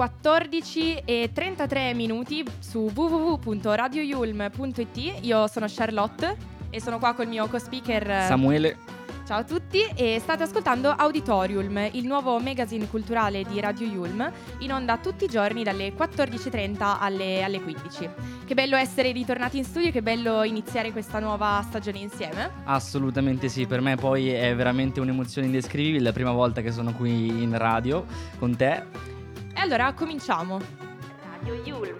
14 e 33 minuti su www.radioyulm.it. Io sono Charlotte e sono qua col mio co-speaker Samuele. Ciao a tutti e state ascoltando Auditorium, il nuovo magazine culturale di Radio Yulm, in onda tutti i giorni dalle 14.30 alle, alle 15. Che bello essere ritornati in studio, che bello iniziare questa nuova stagione insieme. Assolutamente sì, per me poi è veramente un'emozione indescrivibile, la prima volta che sono qui in radio con te. E allora cominciamo. Radio Yulm.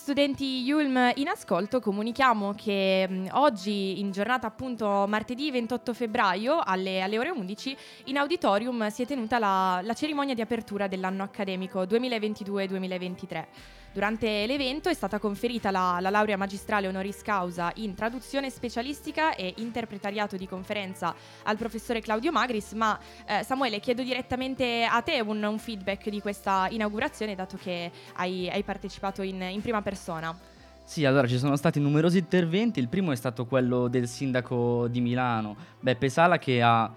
Studenti Yulm in ascolto comunichiamo che oggi, in giornata appunto martedì 28 febbraio alle, alle ore 11, in auditorium si è tenuta la, la cerimonia di apertura dell'anno accademico 2022-2023. Durante l'evento è stata conferita la, la laurea magistrale honoris causa in traduzione specialistica e interpretariato di conferenza al professore Claudio Magris, ma eh, Samuele chiedo direttamente a te un, un feedback di questa inaugurazione dato che hai, hai partecipato in, in prima persona. Sì, allora ci sono stati numerosi interventi, il primo è stato quello del sindaco di Milano, Beppe Sala, che ha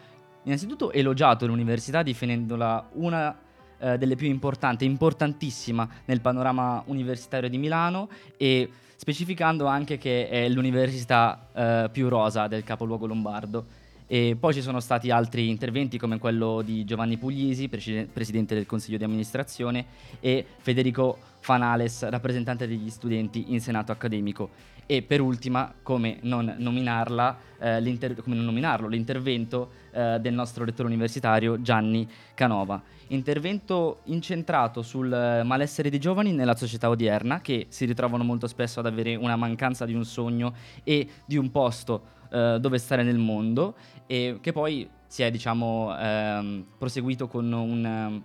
innanzitutto elogiato l'università definendola una eh, delle più importanti, importantissima nel panorama universitario di Milano e specificando anche che è l'università eh, più rosa del capoluogo lombardo. E poi ci sono stati altri interventi come quello di Giovanni Puglisi, preside- presidente del Consiglio di amministrazione, e Federico Fanales, rappresentante degli studenti in Senato accademico. E per ultima, come non, nominarla, eh, come non nominarlo, l'intervento eh, del nostro rettore universitario Gianni Canova. Intervento incentrato sul eh, malessere dei giovani nella società odierna, che si ritrovano molto spesso ad avere una mancanza di un sogno e di un posto eh, dove stare nel mondo, e che poi si è, diciamo, ehm, proseguito con un. ehm,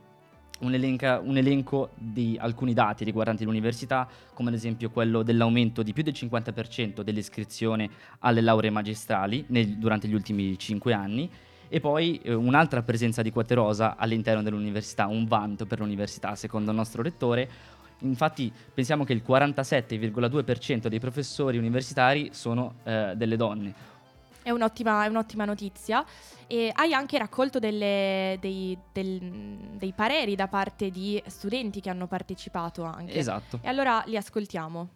un, elenca- un elenco di alcuni dati riguardanti l'università, come ad esempio quello dell'aumento di più del 50% dell'iscrizione alle lauree magistrali nel- durante gli ultimi 5 anni e poi eh, un'altra presenza di quote rosa all'interno dell'università, un vanto per l'università secondo il nostro rettore. Infatti pensiamo che il 47,2% dei professori universitari sono eh, delle donne. È un'ottima, è un'ottima notizia. E hai anche raccolto delle- dei, del- dei pareri da parte di studenti che hanno partecipato anche. Esatto. E allora li ascoltiamo.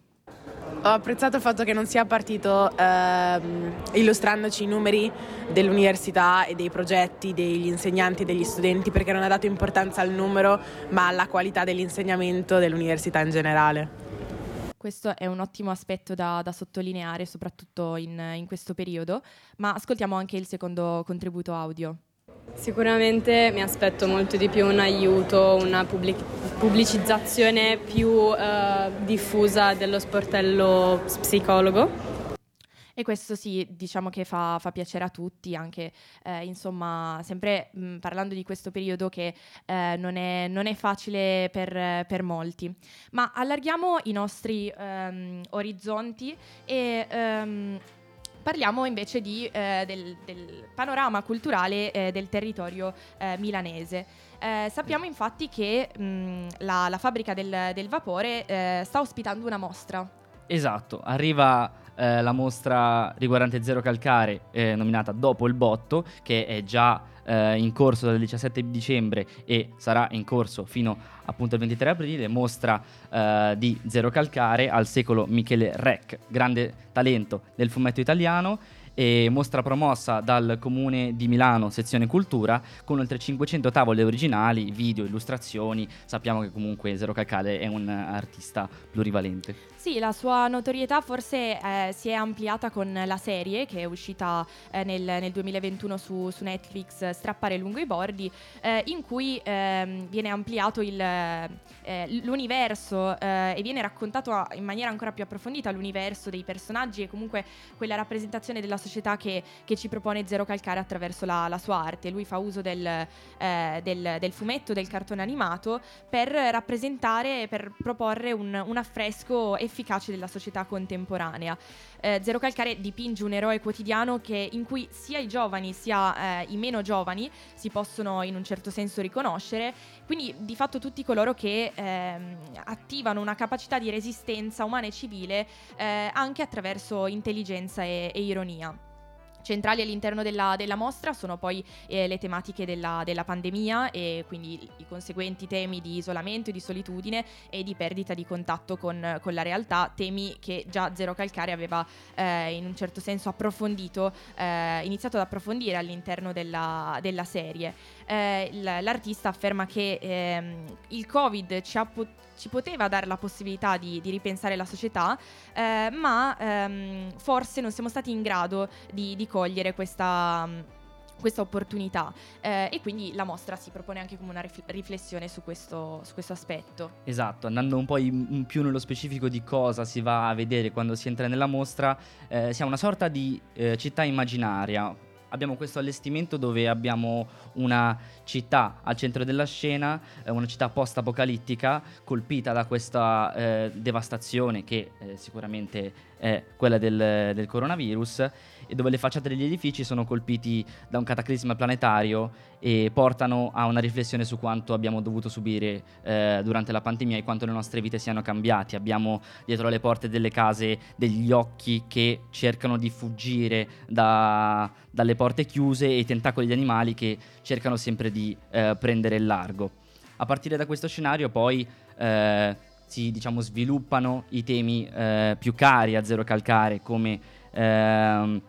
Ho apprezzato il fatto che non sia partito ehm, illustrandoci i numeri dell'università e dei progetti degli insegnanti e degli studenti perché non ha dato importanza al numero ma alla qualità dell'insegnamento dell'università in generale. Questo è un ottimo aspetto da, da sottolineare, soprattutto in, in questo periodo. Ma ascoltiamo anche il secondo contributo audio. Sicuramente mi aspetto molto di più un aiuto, una pubblic- pubblicizzazione più eh, diffusa dello sportello psicologo. E questo sì, diciamo che fa, fa piacere a tutti, anche eh, insomma, sempre mh, parlando di questo periodo che eh, non, è, non è facile per, per molti. Ma allarghiamo i nostri ehm, orizzonti e ehm, parliamo invece di, eh, del, del panorama culturale eh, del territorio eh, milanese. Eh, sappiamo infatti che mh, la, la fabbrica del, del vapore eh, sta ospitando una mostra. Esatto, arriva eh, la mostra riguardante Zero Calcare, eh, nominata Dopo il botto, che è già eh, in corso dal 17 dicembre e sarà in corso fino appunto al 23 aprile, mostra eh, di Zero Calcare al secolo Michele Rec, grande talento del fumetto italiano e mostra promossa dal Comune di Milano, sezione cultura, con oltre 500 tavole originali, video, illustrazioni. Sappiamo che comunque Zero Calcale è un artista plurivalente. Sì, la sua notorietà forse eh, si è ampliata con la serie che è uscita eh, nel, nel, 2021 su, su, Netflix, Strappare lungo i bordi, eh, in cui ehm, viene ampliato il, eh, l'universo eh, e viene raccontato in maniera ancora più approfondita l'universo dei personaggi e comunque quella rappresentazione della società che, che ci propone Zero Calcare attraverso la, la, sua arte. Lui fa uso del, eh, del, del, fumetto, del cartone animato per rappresentare, per proporre un, un affresco efficace della società contemporanea. Eh, Zero Calcare dipinge un eroe quotidiano che, in cui sia i giovani sia eh, i meno giovani si possono in un certo senso riconoscere, quindi di fatto tutti coloro che ehm, attivano una capacità di resistenza umana e civile eh, anche attraverso intelligenza e, e ironia. Centrali all'interno della, della mostra sono poi eh, le tematiche della, della, pandemia e quindi i conseguenti temi di isolamento, di solitudine e di perdita di contatto con, con la realtà, temi che già Zero Calcare aveva eh, in un certo senso approfondito, eh, iniziato ad approfondire all'interno della, della serie. Eh, l'artista afferma che ehm, il Covid ci potuto ci poteva dare la possibilità di, di ripensare la società, eh, ma ehm, forse non siamo stati in grado di, di cogliere questa questa opportunità eh, e quindi la mostra si propone anche come una rif- riflessione su questo, su questo, aspetto. Esatto, andando un po' in, più nello specifico di cosa si va a vedere quando si entra nella mostra, eh, siamo una sorta di eh, città immaginaria, abbiamo questo allestimento dove abbiamo una città al centro della scena, eh, una città post-apocalittica colpita da questa eh, devastazione che eh, sicuramente è quella del, del coronavirus e dove le facciate degli edifici sono colpiti da un cataclisma planetario e portano a una riflessione su quanto abbiamo dovuto subire eh, durante la pandemia e quanto le nostre vite siano cambiate. Abbiamo dietro le porte delle case degli occhi che cercano di fuggire da, dalle porte chiuse e i tentacoli di animali che cercano sempre di eh, prendere il largo. A partire da questo scenario poi eh, si diciamo, sviluppano i temi eh, più cari a Zero Calcare come ehm,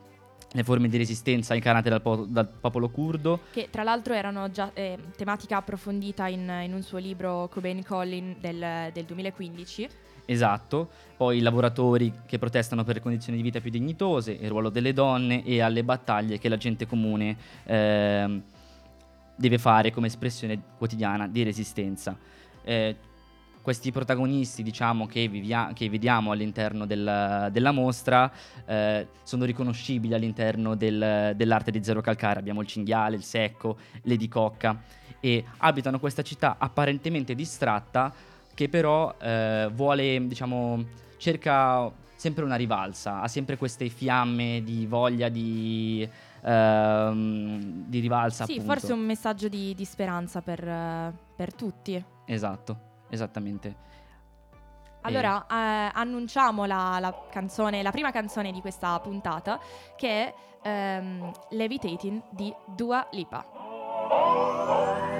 le forme di resistenza incarnate dal, po- dal, popolo curdo. Che tra l'altro erano già eh, tematica approfondita in, in, un suo libro Cobain Collin del, del, 2015. Esatto, poi i lavoratori che protestano per condizioni di vita più dignitose, il ruolo delle donne e alle battaglie che la gente comune eh, deve fare come espressione quotidiana di resistenza. Eh, questi protagonisti, diciamo, che, vivia- che vediamo all'interno del, della mostra eh, sono riconoscibili all'interno del, dell'arte di Zero Calcare. Abbiamo il cinghiale, il secco, Lady Cocca e abitano questa città apparentemente distratta che però eh, vuole, diciamo, cerca sempre una rivalsa, ha sempre queste fiamme di voglia di, ehm, di rivalsa. Sì, appunto. forse un messaggio di, di speranza per, per tutti. Esatto. Esattamente. Allora, eh, annunciamo la, la, canzone, la prima canzone di questa puntata, che è ehm, Levitating di Dua Lipa.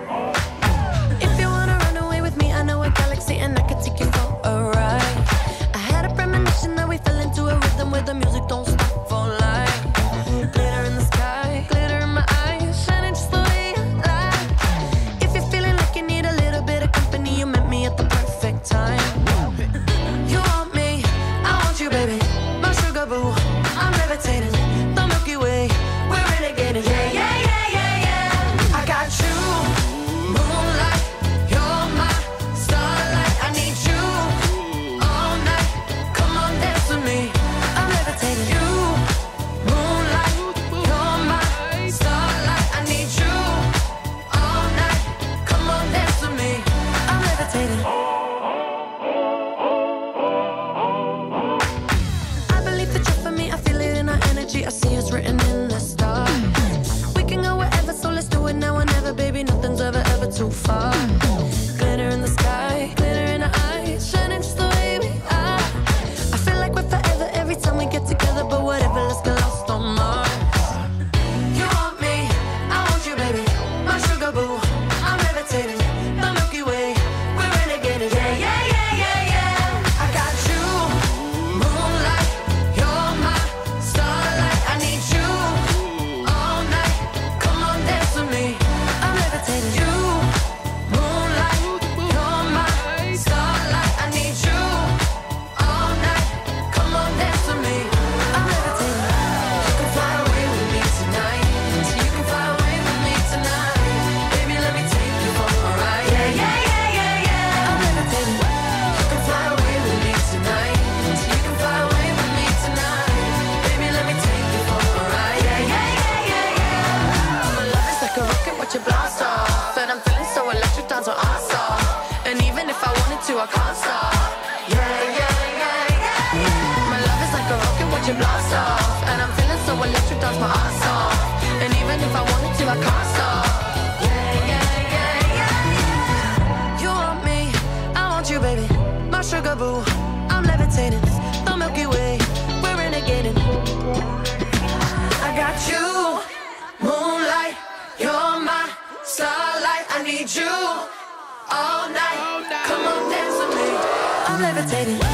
you, I can't stop. Yeah, yeah, yeah, yeah. My love is like a rocket, watch blast off. And I'm feeling so electric, dance my ass off. And even if I wanted to, I can't. debilitating.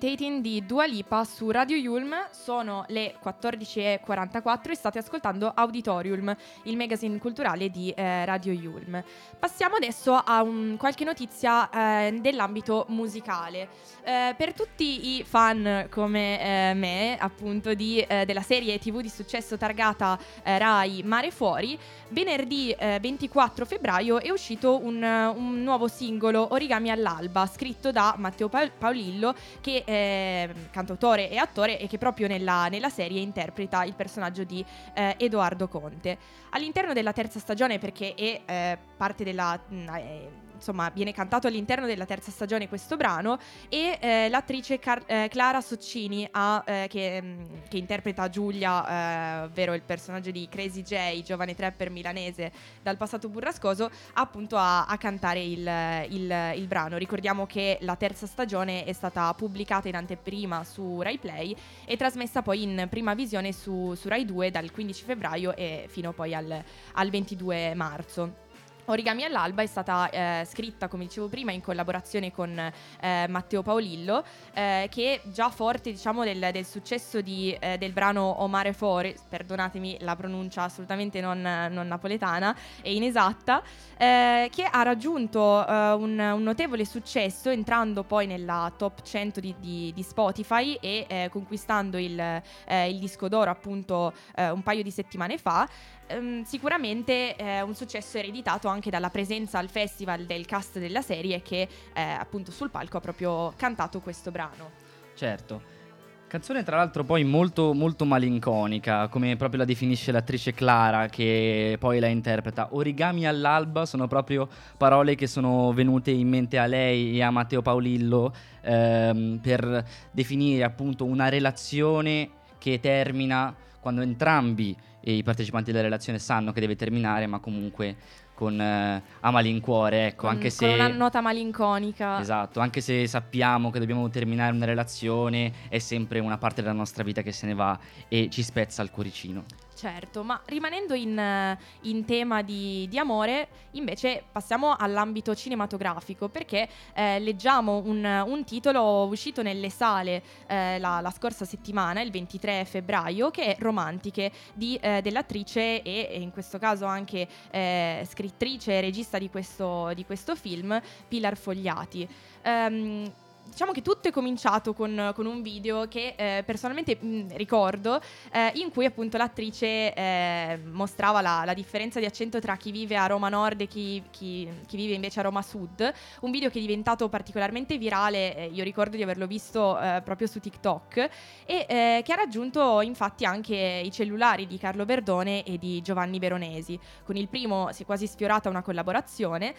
Levitating di Dua Lipa su Radio Yulm sono le 14.44 e state ascoltando Auditorium, il magazine culturale di eh, Radio Yulm. Passiamo adesso a un- qualche notizia eh, dell'ambito musicale. Eh, per tutti i fan come eh, me, appunto, di, eh, della serie TV di successo targata eh, Rai Mare Fuori, venerdì eh, 24 febbraio è uscito un, un nuovo singolo Origami all'alba, scritto da Matteo Pa- Paolillo, che è cantautore e attore e che proprio nella, nella serie interpreta il personaggio di eh, Edoardo Conte. All'interno della terza stagione, perché è eh, parte della... mh, eh, insomma, viene cantato all'interno della terza stagione questo brano e eh, l'attrice Car- eh, Clara Soccini ha, eh, che, mh, che interpreta Giulia, eh, ovvero il personaggio di Crazy J, giovane trapper milanese dal passato burrascoso, appunto a, a cantare il, il- il brano. Ricordiamo che la terza stagione è stata pubblicata in anteprima su Rai Play e trasmessa poi in prima visione su, su Rai 2 dal 15 febbraio e fino poi al, al 22 marzo. Origami all'alba è stata eh, scritta, come dicevo prima, in collaborazione con eh, Matteo Paolillo, eh, che già forte diciamo, del, del successo di, eh, del brano Omare Fore, perdonatemi la pronuncia assolutamente non, non napoletana e inesatta, eh, che ha raggiunto eh, un, un notevole successo entrando poi nella top 100 di, di- di Spotify e conquistando il, il disco d'oro appunto un paio di settimane fa. Ehm, sicuramente un successo ereditato anche dalla presenza al festival del cast della serie che eh, appunto sul palco ha proprio cantato questo brano. Certo. Canzone tra l'altro poi molto, molto malinconica, come proprio la definisce l'attrice Clara che poi la interpreta. Origami all'alba sono proprio parole che sono venute in mente a lei e a Matteo Paolillo ehm, per definire appunto una relazione che termina quando entrambi i partecipanti della relazione sanno che deve terminare, ma comunque con eh, a malincuore, ecco, Con- anche con se... una nota malinconica. Esatto, anche se sappiamo che dobbiamo terminare una relazione, è sempre una parte della nostra vita che se ne va e ci spezza il cuoricino. Certo, ma rimanendo in, eh, in tema di, di amore, invece passiamo all'ambito cinematografico perché eh, leggiamo un, un titolo uscito nelle sale eh, la, la scorsa settimana, il 23 febbraio, che è Romantiche di, eh, dell'attrice e, e in questo caso anche eh, scrittrice e regista di questo, di questo film, Pilar Fogliati. Ehm, Diciamo che tutto è cominciato con, con un video che eh, personalmente mh, ricordo, eh, in cui appunto l'attrice eh, mostrava la, la differenza di accento tra chi vive a Roma Nord e chi, chi- chi vive invece a Roma Sud. Un video che è diventato particolarmente virale, eh, io ricordo di averlo visto eh, proprio su TikTok, e eh, che ha raggiunto infatti anche i cellulari di Carlo Verdone e di Giovanni Veronesi. Con il primo si è quasi sfiorata una collaborazione,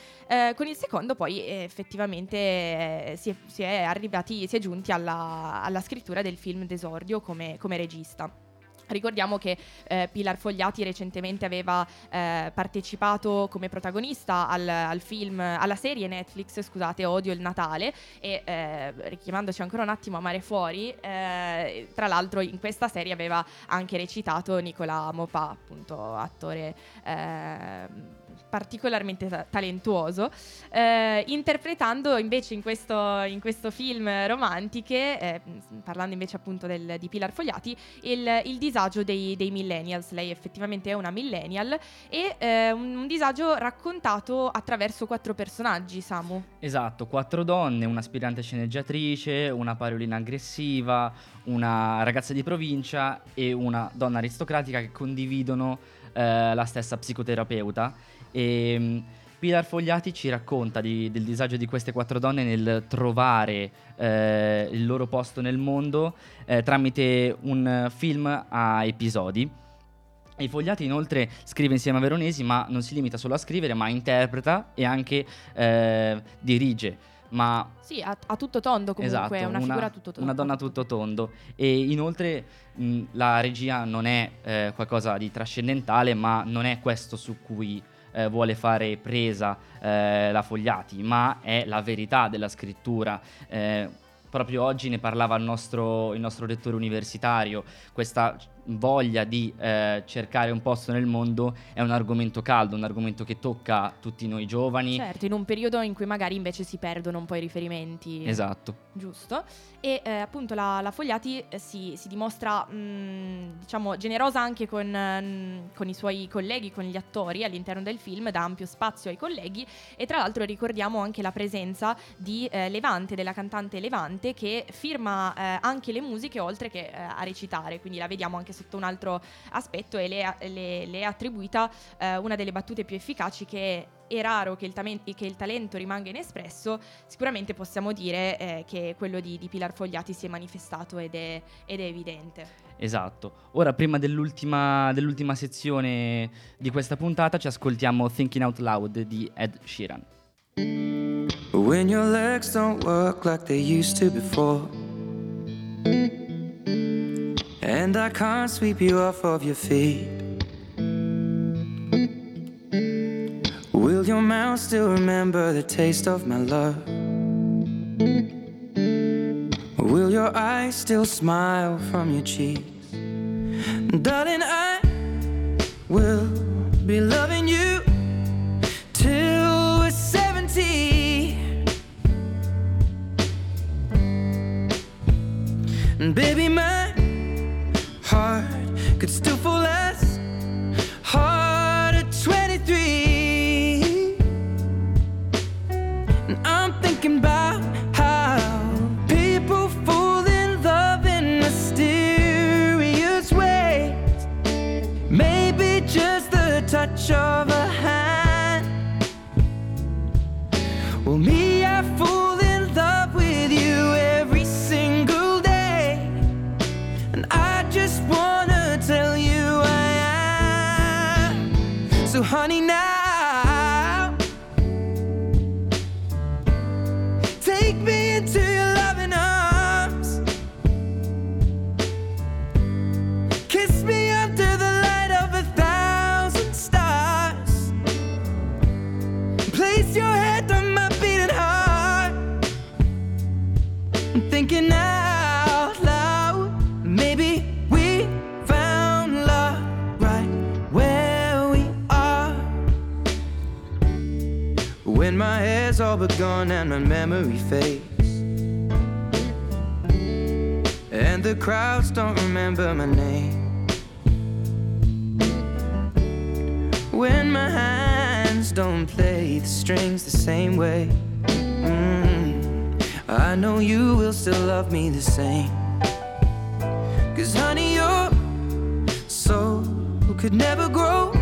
con il secondo poi effettivamente si, è, si è arrivati, si è giunti alla, alla scrittura del film Desordio come, come regista. Ricordiamo che eh, Pilar Fogliati recentemente aveva eh, partecipato come protagonista al, al film, alla serie Netflix, scusate, Odio il Natale e eh, richiamandoci ancora un attimo a Mare Fuori, eh, tra l'altro in questa serie aveva anche recitato Nicola Mopa, appunto attore eh, particolarmente ta- talentuoso, eh, interpretando invece in questo, in questo film romantiche, eh, parlando invece appunto del- di Pilar Fogliati, il, il disagio dei, dei millennials. Lei effettivamente è una millennial e eh, un, un disagio raccontato attraverso quattro personaggi, Samu. Esatto, quattro donne, un'aspirante sceneggiatrice, una pariolina aggressiva, una ragazza di provincia e una donna aristocratica che condividono eh, la stessa psicoterapeuta. E mh, Pilar Fogliati ci racconta di- del disagio di queste quattro donne nel trovare eh, il loro posto nel mondo eh, tramite un film a episodi. E Fogliati inoltre scrive insieme a Veronesi, ma non si limita solo a scrivere, ma interpreta e anche eh, dirige. Ma Sì, a, a tutto tondo comunque, esatto, è una, figura a tutto tondo. una donna a tutto tondo. E inoltre mh, la regia non è eh, qualcosa di trascendentale, ma non è questo su cui eh, vuole fare presa eh, la Fogliati, ma è la verità della scrittura. Eh, proprio oggi ne parlava il nostro, il nostro rettore universitario, questa voglia di eh, cercare un posto nel mondo è un argomento caldo, un argomento che tocca tutti noi giovani. Certo, in un periodo in cui magari invece si perdono un po' i riferimenti. Esatto. Giusto. E eh, appunto la, la Fogliati eh, si, si dimostra, mh, diciamo, generosa anche con, ehm, con i suoi colleghi, con gli attori all'interno del film, dà ampio spazio ai colleghi e tra l'altro ricordiamo anche la presenza di eh, Levante, della cantante Levante, che firma eh, anche le musiche oltre che eh, a recitare, quindi la vediamo anche sotto un altro aspetto e le, le- le è attribuita eh, una delle battute più efficaci che è raro che il, tamen- che il talento rimanga inespresso, sicuramente possiamo dire eh, che quello di, di Pilar Fogliati si è manifestato ed è, ed è evidente. Esatto. Ora, prima dell'ultima, dell'ultima sezione di questa puntata, ci ascoltiamo Thinking Out Loud di Ed Sheeran. When your legs don't work like they used to before. And I can't sweep you off of your feet. Will your mouth still remember the taste of my love? Will your eyes still smile from your cheeks? Darling, I will be loving you till we're 70. And baby, my could still thinking out loud. Maybe we found love right where we are. When my hair's all but gone and my memory fades. And the crowds don't remember my name. When my hands don't play the strings the same way. I know you will still love me the same. Cause honey, your soul could never grow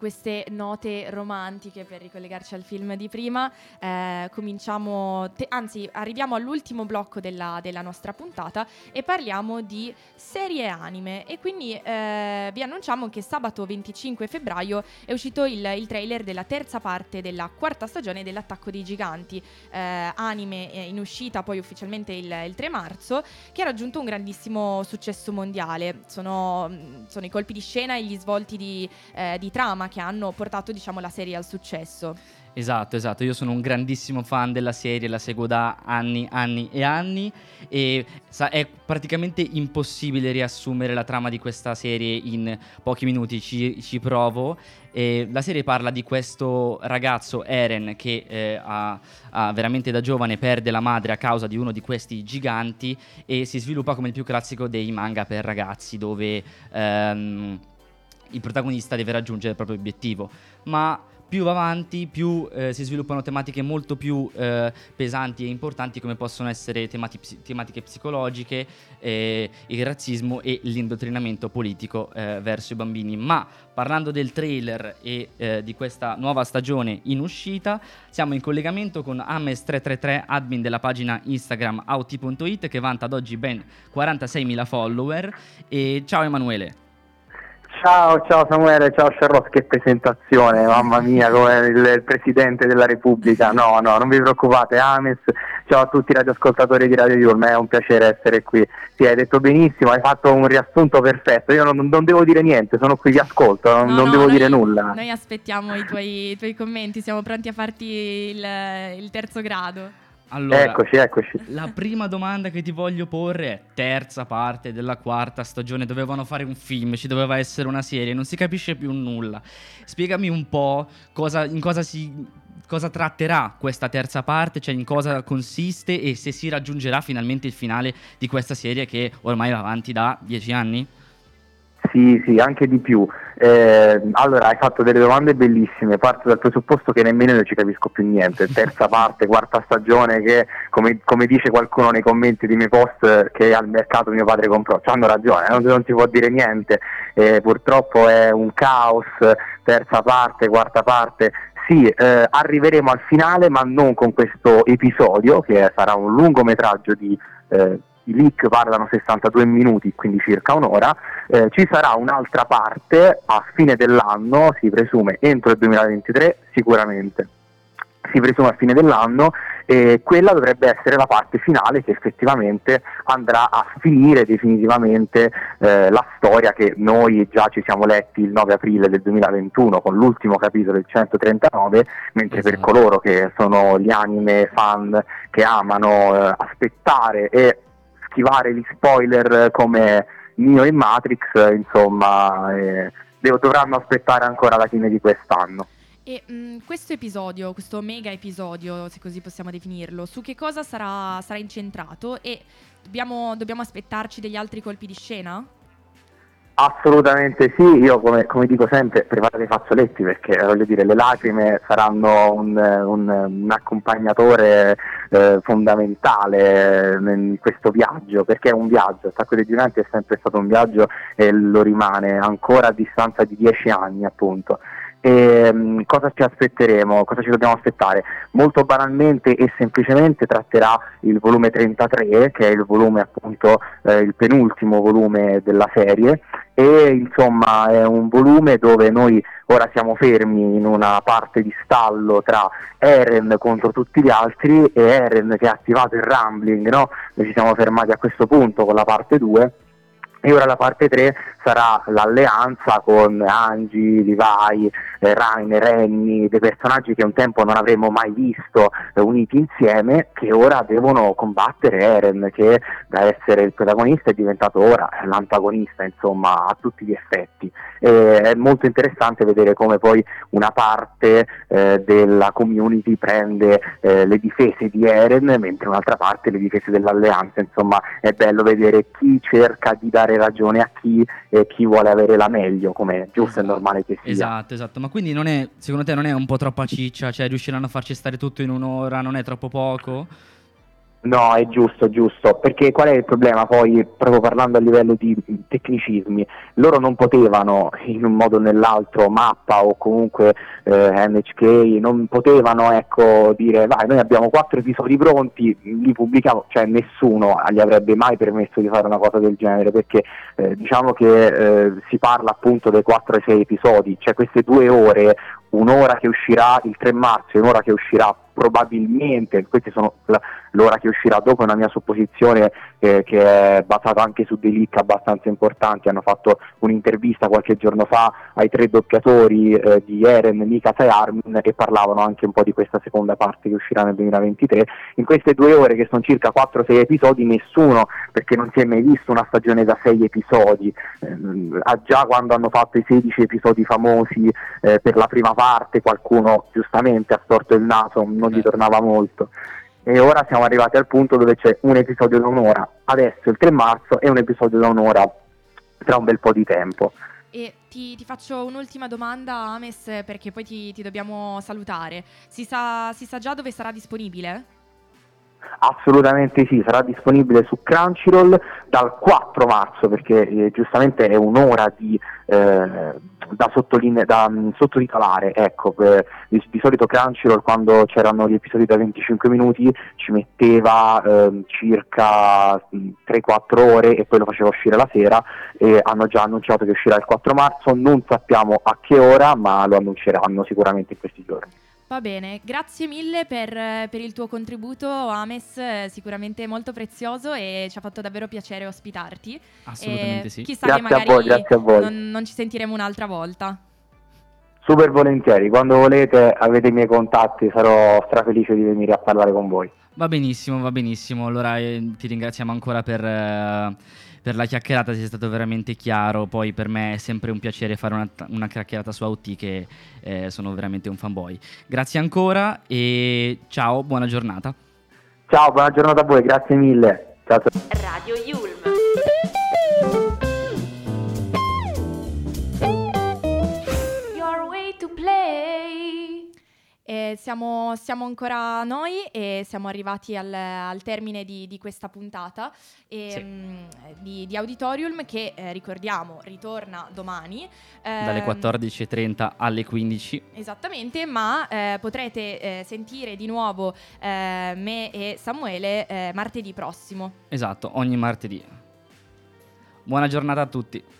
queste note romantiche, per ricollegarci al film di prima, eh, cominciamo, te- anzi arriviamo all'ultimo blocco della, della nostra puntata e parliamo di serie anime. E quindi eh, vi annunciamo che sabato 25 febbraio è uscito il, il trailer della terza parte della quarta stagione dell'Attacco dei Giganti, eh, anime eh, in uscita poi ufficialmente il, il 3 marzo, che ha raggiunto un grandissimo successo mondiale. Sono, sono i colpi di scena e gli svolti di, eh, di trama che hanno portato diciamo, la serie al successo. Esatto, esatto, io sono un grandissimo fan della serie, la seguo da anni, anni e anni e sa- è praticamente impossibile riassumere la trama di questa serie in pochi minuti, ci, ci provo. E la serie parla di questo ragazzo Eren che eh, ha, ha veramente da giovane perde la madre a causa di uno di questi giganti e si sviluppa come il più classico dei manga per ragazzi dove ehm, il protagonista deve raggiungere il proprio obiettivo. Ma più va avanti, più eh, si sviluppano tematiche molto più eh, pesanti e importanti come possono essere temati- tematiche psicologiche, eh, il razzismo e l'indottrinamento politico eh, verso i bambini. Ma parlando del trailer e eh, di questa nuova stagione in uscita, siamo in collegamento con Ames333, admin della pagina Instagram auti.it che vanta ad oggi ben 46.000 follower. E ciao Emanuele. Ciao, ciao Samuele, ciao Charlotte, che presentazione, mamma mia, come il, il Presidente della Repubblica. No, no, non vi preoccupate, Ames, ciao a tutti i radioascoltatori di Radio Yulm, è un piacere essere qui. Sì, hai detto benissimo, hai fatto un riassunto perfetto, io non, non devo dire niente, sono qui, vi ascolto, non, No, non no, devo noi- dire nulla. Noi aspettiamo i tuoi, i tuoi commenti, siamo pronti a farti il, il terzo grado. Allora, Eccoci, eccoci. La prima domanda che ti voglio porre è terza parte della quarta stagione, dovevano fare un film, ci doveva essere una serie, non si capisce più nulla. Spiegami un po' cosa, in cosa si cosa tratterà questa terza parte, cioè in cosa consiste e se si raggiungerà finalmente il finale di questa serie che ormai va avanti da dieci anni? Sì, sì, anche di più. Eh, allora, hai fatto delle domande bellissime. Parto dal presupposto che nemmeno io ci capisco più niente. Terza parte, quarta stagione, che come, come dice qualcuno nei commenti dei miei post, che al mercato mio padre comprò. Cioè, hanno ragione, non, non si può dire niente. Eh, purtroppo è un caos. Terza parte, quarta parte. Sì, eh, arriveremo al finale, ma non con questo episodio, che sarà un lungometraggio di. Eh, i leak parlano 62 minuti, quindi circa un'ora, eh, ci sarà un'altra parte a fine dell'anno, si presume entro il 2023 sicuramente, si presume a fine dell'anno e quella dovrebbe essere la parte finale che effettivamente andrà a finire definitivamente eh, la storia che noi già ci siamo letti il 9 aprile del 2021 con l'ultimo capitolo, il 139, mentre per Esatto. coloro che sono gli anime fan che amano eh, aspettare e schivare gli spoiler come Neo e Matrix, insomma, eh, dovranno aspettare ancora la fine di quest'anno. E mh, questo episodio, questo mega episodio, se così possiamo definirlo, su che cosa sarà, sarà incentrato e dobbiamo, dobbiamo aspettarci degli altri colpi di scena? Assolutamente sì, io come, come dico sempre preparate i fazzoletti perché voglio dire le lacrime saranno un, un- un accompagnatore eh, fondamentale in questo viaggio perché è un viaggio, Attacco dei Giganti è sempre stato un viaggio e lo rimane ancora a distanza di dieci anni appunto. E, mh, cosa ci aspetteremo? Cosa ci dobbiamo aspettare? Molto banalmente e semplicemente tratterà il volume 33 che è il volume appunto eh, il penultimo volume della serie e insomma è un volume dove noi ora siamo fermi in una parte di stallo tra Eren contro tutti gli altri e Eren che ha attivato il rambling, no? Noi ci siamo fermati a questo punto con la parte 2 e ora la parte 3 sarà l'alleanza con Angie, Levi, eh, Rainer, Renny, dei personaggi che un tempo non avremmo mai visto eh, uniti insieme, che ora devono combattere Eren, che da essere il protagonista è diventato ora l'antagonista, insomma, a tutti gli effetti. E è molto interessante vedere come poi una parte eh, della community prende eh, le difese di Eren, mentre un'altra parte le difese dell'alleanza. Insomma, è bello vedere chi cerca di dare ragione a chi e chi vuole avere la meglio, come giusto e normale che sia. Esatto, esatto. Ma quindi non è, secondo te non è un po' troppa ciccia? Cioè riusciranno a farci stare tutto in un'ora? Non è troppo poco? No, è giusto, giusto, perché qual è il problema poi, proprio parlando a livello di tecnicismi, loro non potevano in un modo o nell'altro, mappa o comunque eh, NHK, non potevano ecco, dire vai, noi abbiamo quattro episodi pronti, li pubblichiamo, cioè nessuno gli avrebbe mai permesso di fare una cosa del genere, perché eh, diciamo che eh, si parla appunto dei 4 ai 6 episodi, cioè queste due ore, un'ora che uscirà il 3 marzo e un'ora che uscirà probabilmente, sono la, l'ora che uscirà dopo è una mia supposizione eh, che è basata anche su dei leak abbastanza importanti, hanno fatto un'intervista qualche giorno fa ai tre doppiatori eh, di Eren, Mikasa e Armin e parlavano anche un po' di questa seconda parte che uscirà nel 2023. In queste due ore che sono circa 4-6 episodi nessuno, perché non si è mai visto una stagione da 6 episodi, eh, già quando hanno fatto i 16 episodi famosi eh, per la prima parte qualcuno giustamente ha storto il naso, non gli tornava molto e ora siamo arrivati al punto dove c'è un episodio da un'ora, adesso il 3 marzo e un episodio da un'ora tra un bel po' di tempo. E ti, ti faccio un'ultima domanda, Ames, perché poi ti, ti dobbiamo salutare. Si sa, si sa già dove sarà disponibile? Assolutamente sì, sarà disponibile su Crunchyroll dal 4 marzo perché eh, giustamente è un'ora di, eh, da, sottoline- da um, sottotitolare, ecco, per, di, di, solito Crunchyroll quando c'erano gli episodi da 25 minuti ci metteva eh, circa 3-4 ore e poi lo faceva uscire la sera e hanno già annunciato che uscirà il 4 marzo, non sappiamo a che ora ma lo annunceranno sicuramente in questi giorni. Va bene, grazie mille per, per, il tuo contributo, Ames, sicuramente molto prezioso e ci ha fatto davvero piacere ospitarti. Assolutamente e sì. Chissà grazie che magari a voi, grazie a voi. Non, non ci sentiremo un'altra volta. Super volentieri, quando volete avete i miei contatti, sarò strafelice di venire a parlare con voi. Va benissimo, va benissimo. Allora eh, ti ringraziamo ancora per... Eh per la chiacchierata, sei stato veramente chiaro. Poi per me è sempre un piacere fare una, una chiacchierata su AUT che eh, sono veramente un fanboy. Grazie ancora e ciao, buona giornata. Ciao, buona giornata a voi, grazie mille. Ciao, ciao. Radio Yulm. Siamo, siamo, ancora noi e siamo arrivati al, al termine di, di, questa puntata e, sì. mh, di, di, Auditorium che eh, ricordiamo ritorna domani. Dalle 14.30 ehm, alle 15. Esattamente, ma eh, potrete eh, sentire di nuovo eh, me e Samuele eh, martedì prossimo. Esatto, ogni martedì. Buona giornata a tutti.